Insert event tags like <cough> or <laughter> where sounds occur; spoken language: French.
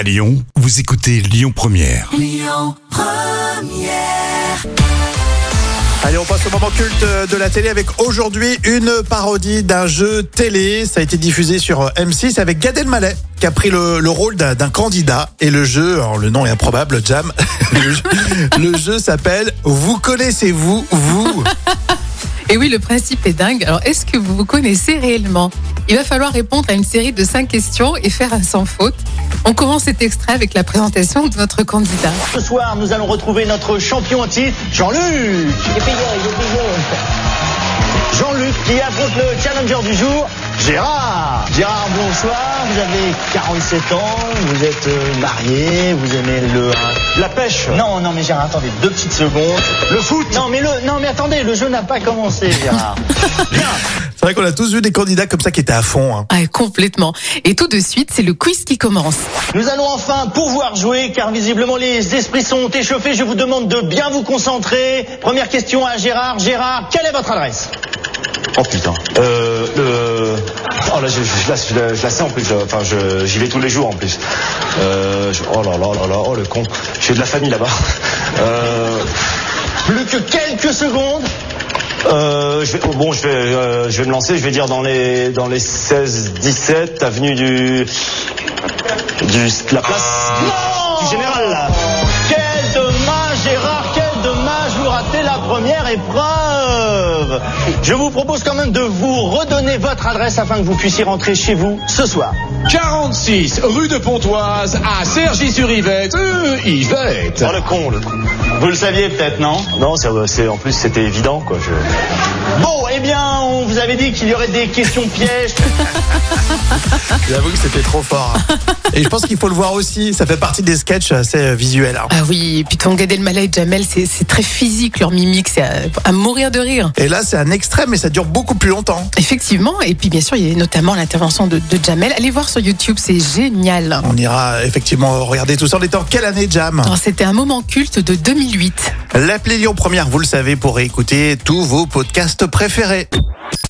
À Lyon, vous écoutez Lyon Première. Allez, on passe au moment culte de la télé avec aujourd'hui une parodie d'un jeu télé. Ça a été diffusé sur M6 avec Gad Elmaleh qui a pris le, le rôle d'un d'un candidat. Et le jeu, alors le nom est improbable, Jam. <laughs> Le jeu, le jeu s'appelle Vous connaissez-vous, vous? Et oui, le principe est dingue. Alors, est-ce que vous vous connaissez réellement? Il va falloir répondre à une série de cinq questions et faire un sans faute. On commence cet extrait avec la présentation de notre candidat. Ce soir, nous allons retrouver notre champion en titre, Jean-Luc. Jean-Luc qui affronte le challenger du jour, Gérard. Gérard, bonsoir. Vous avez 47 ans, vous êtes euh, marié, vous aimez le la pêche. Non, non, mais Gérard, attendez deux petites secondes. Le foot. Non, mais le non, mais attendez, le jeu n'a pas commencé, Gérard. Bien. <laughs> C'est vrai qu'on a tous vu des candidats comme ça qui étaient à fond. hein. Ah, complètement. Et tout de suite, c'est le quiz qui commence. Nous allons enfin pouvoir jouer car visiblement les esprits sont échauffés. Je vous demande de bien vous concentrer. Première question à Gérard. Gérard, quelle est votre adresse? Oh putain. Euh, le... Oh là, je, je, la, je la- je la sais en plus. je- Enfin, je- j'y vais tous les jours en plus. Euh, je- Oh là là là là, oh le con. J'ai de la famille là-bas. Euh, Plus que quelques secondes. Euh, je vais, oh, bon, je vais, euh, je vais me lancer. Je vais dire dans les dans les 16, 17 avenue du du la place Non du général là. Quel dommage, Gérard, quel dommage, vous ratez la première épreuve. Je vous propose quand même de vous redonner votre adresse afin que vous puissiez rentrer chez vous ce soir. 46 rue de Pontoise à Cergy-sur-Yvette. Euh, Yvette. Oh le con, le con. Vous le saviez peut-être, non? Non, c'est en plus c'était évident quoi. Je... Bon, eh bien, avait dit qu'il y aurait des questions pièges. <laughs> J'avoue que c'était trop fort. hein. Et je pense qu'il faut le voir aussi. Ça fait partie des sketchs assez euh, visuels. hein. Ah oui, et puis ton Gad Elmaleh et Jamel, c'est très physique leur mimique, c'est à, à mourir de rire. Et là, c'est un extrait, mais ça dure beaucoup plus longtemps. Effectivement, et puis bien sûr, il y a notamment l'intervention de, de Jamel. Allez voir sur YouTube, c'est génial. On ira effectivement regarder tout ça. On était en quelle année, Jam? C'était un moment culte de 2008. L'appli Lyon Première, vous le savez, pour écouter tous vos podcasts préférés.